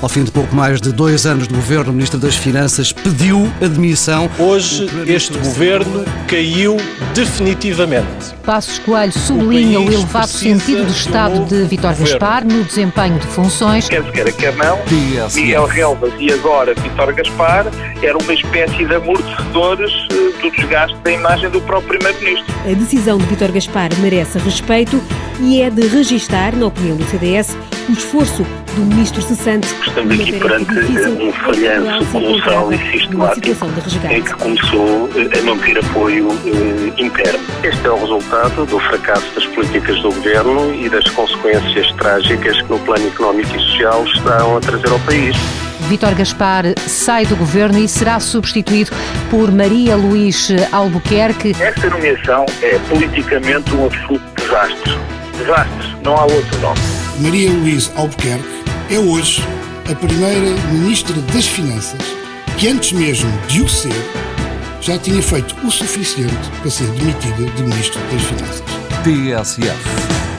Ao fim de pouco mais de dois anos de governo, o Ministro das Finanças pediu admissão. Hoje, este governo caiu definitivamente. Passos Coelho sublinha o, o elevado sentido de Estado de Vítor Gaspar no desempenho de funções. Quer se queira, quer não, Miguel Relvas e agora Vítor Gaspar eram uma espécie de amortecedores do desgaste da imagem do próprio Primeiro-Ministro. A decisão de Vítor Gaspar merece respeito e é de registar, na opinião do CDS, o esforço do ministro cessante. Estamos aqui perante um falhanço colossal e sistemático em que começou a não ter apoio eh, interno. Este é o resultado do fracasso das políticas do governo e das consequências trágicas que no plano económico e social estão a trazer ao país. Vítor Gaspar sai do governo e será substituído por Maria Luís Albuquerque. Esta nomeação é politicamente um absoluto desastre. Desastre, não há outro nome. Maria Luís Albuquerque é hoje a primeira Ministra das Finanças que, antes mesmo de o ser, já tinha feito o suficiente para ser demitida de Ministro das Finanças. TSF.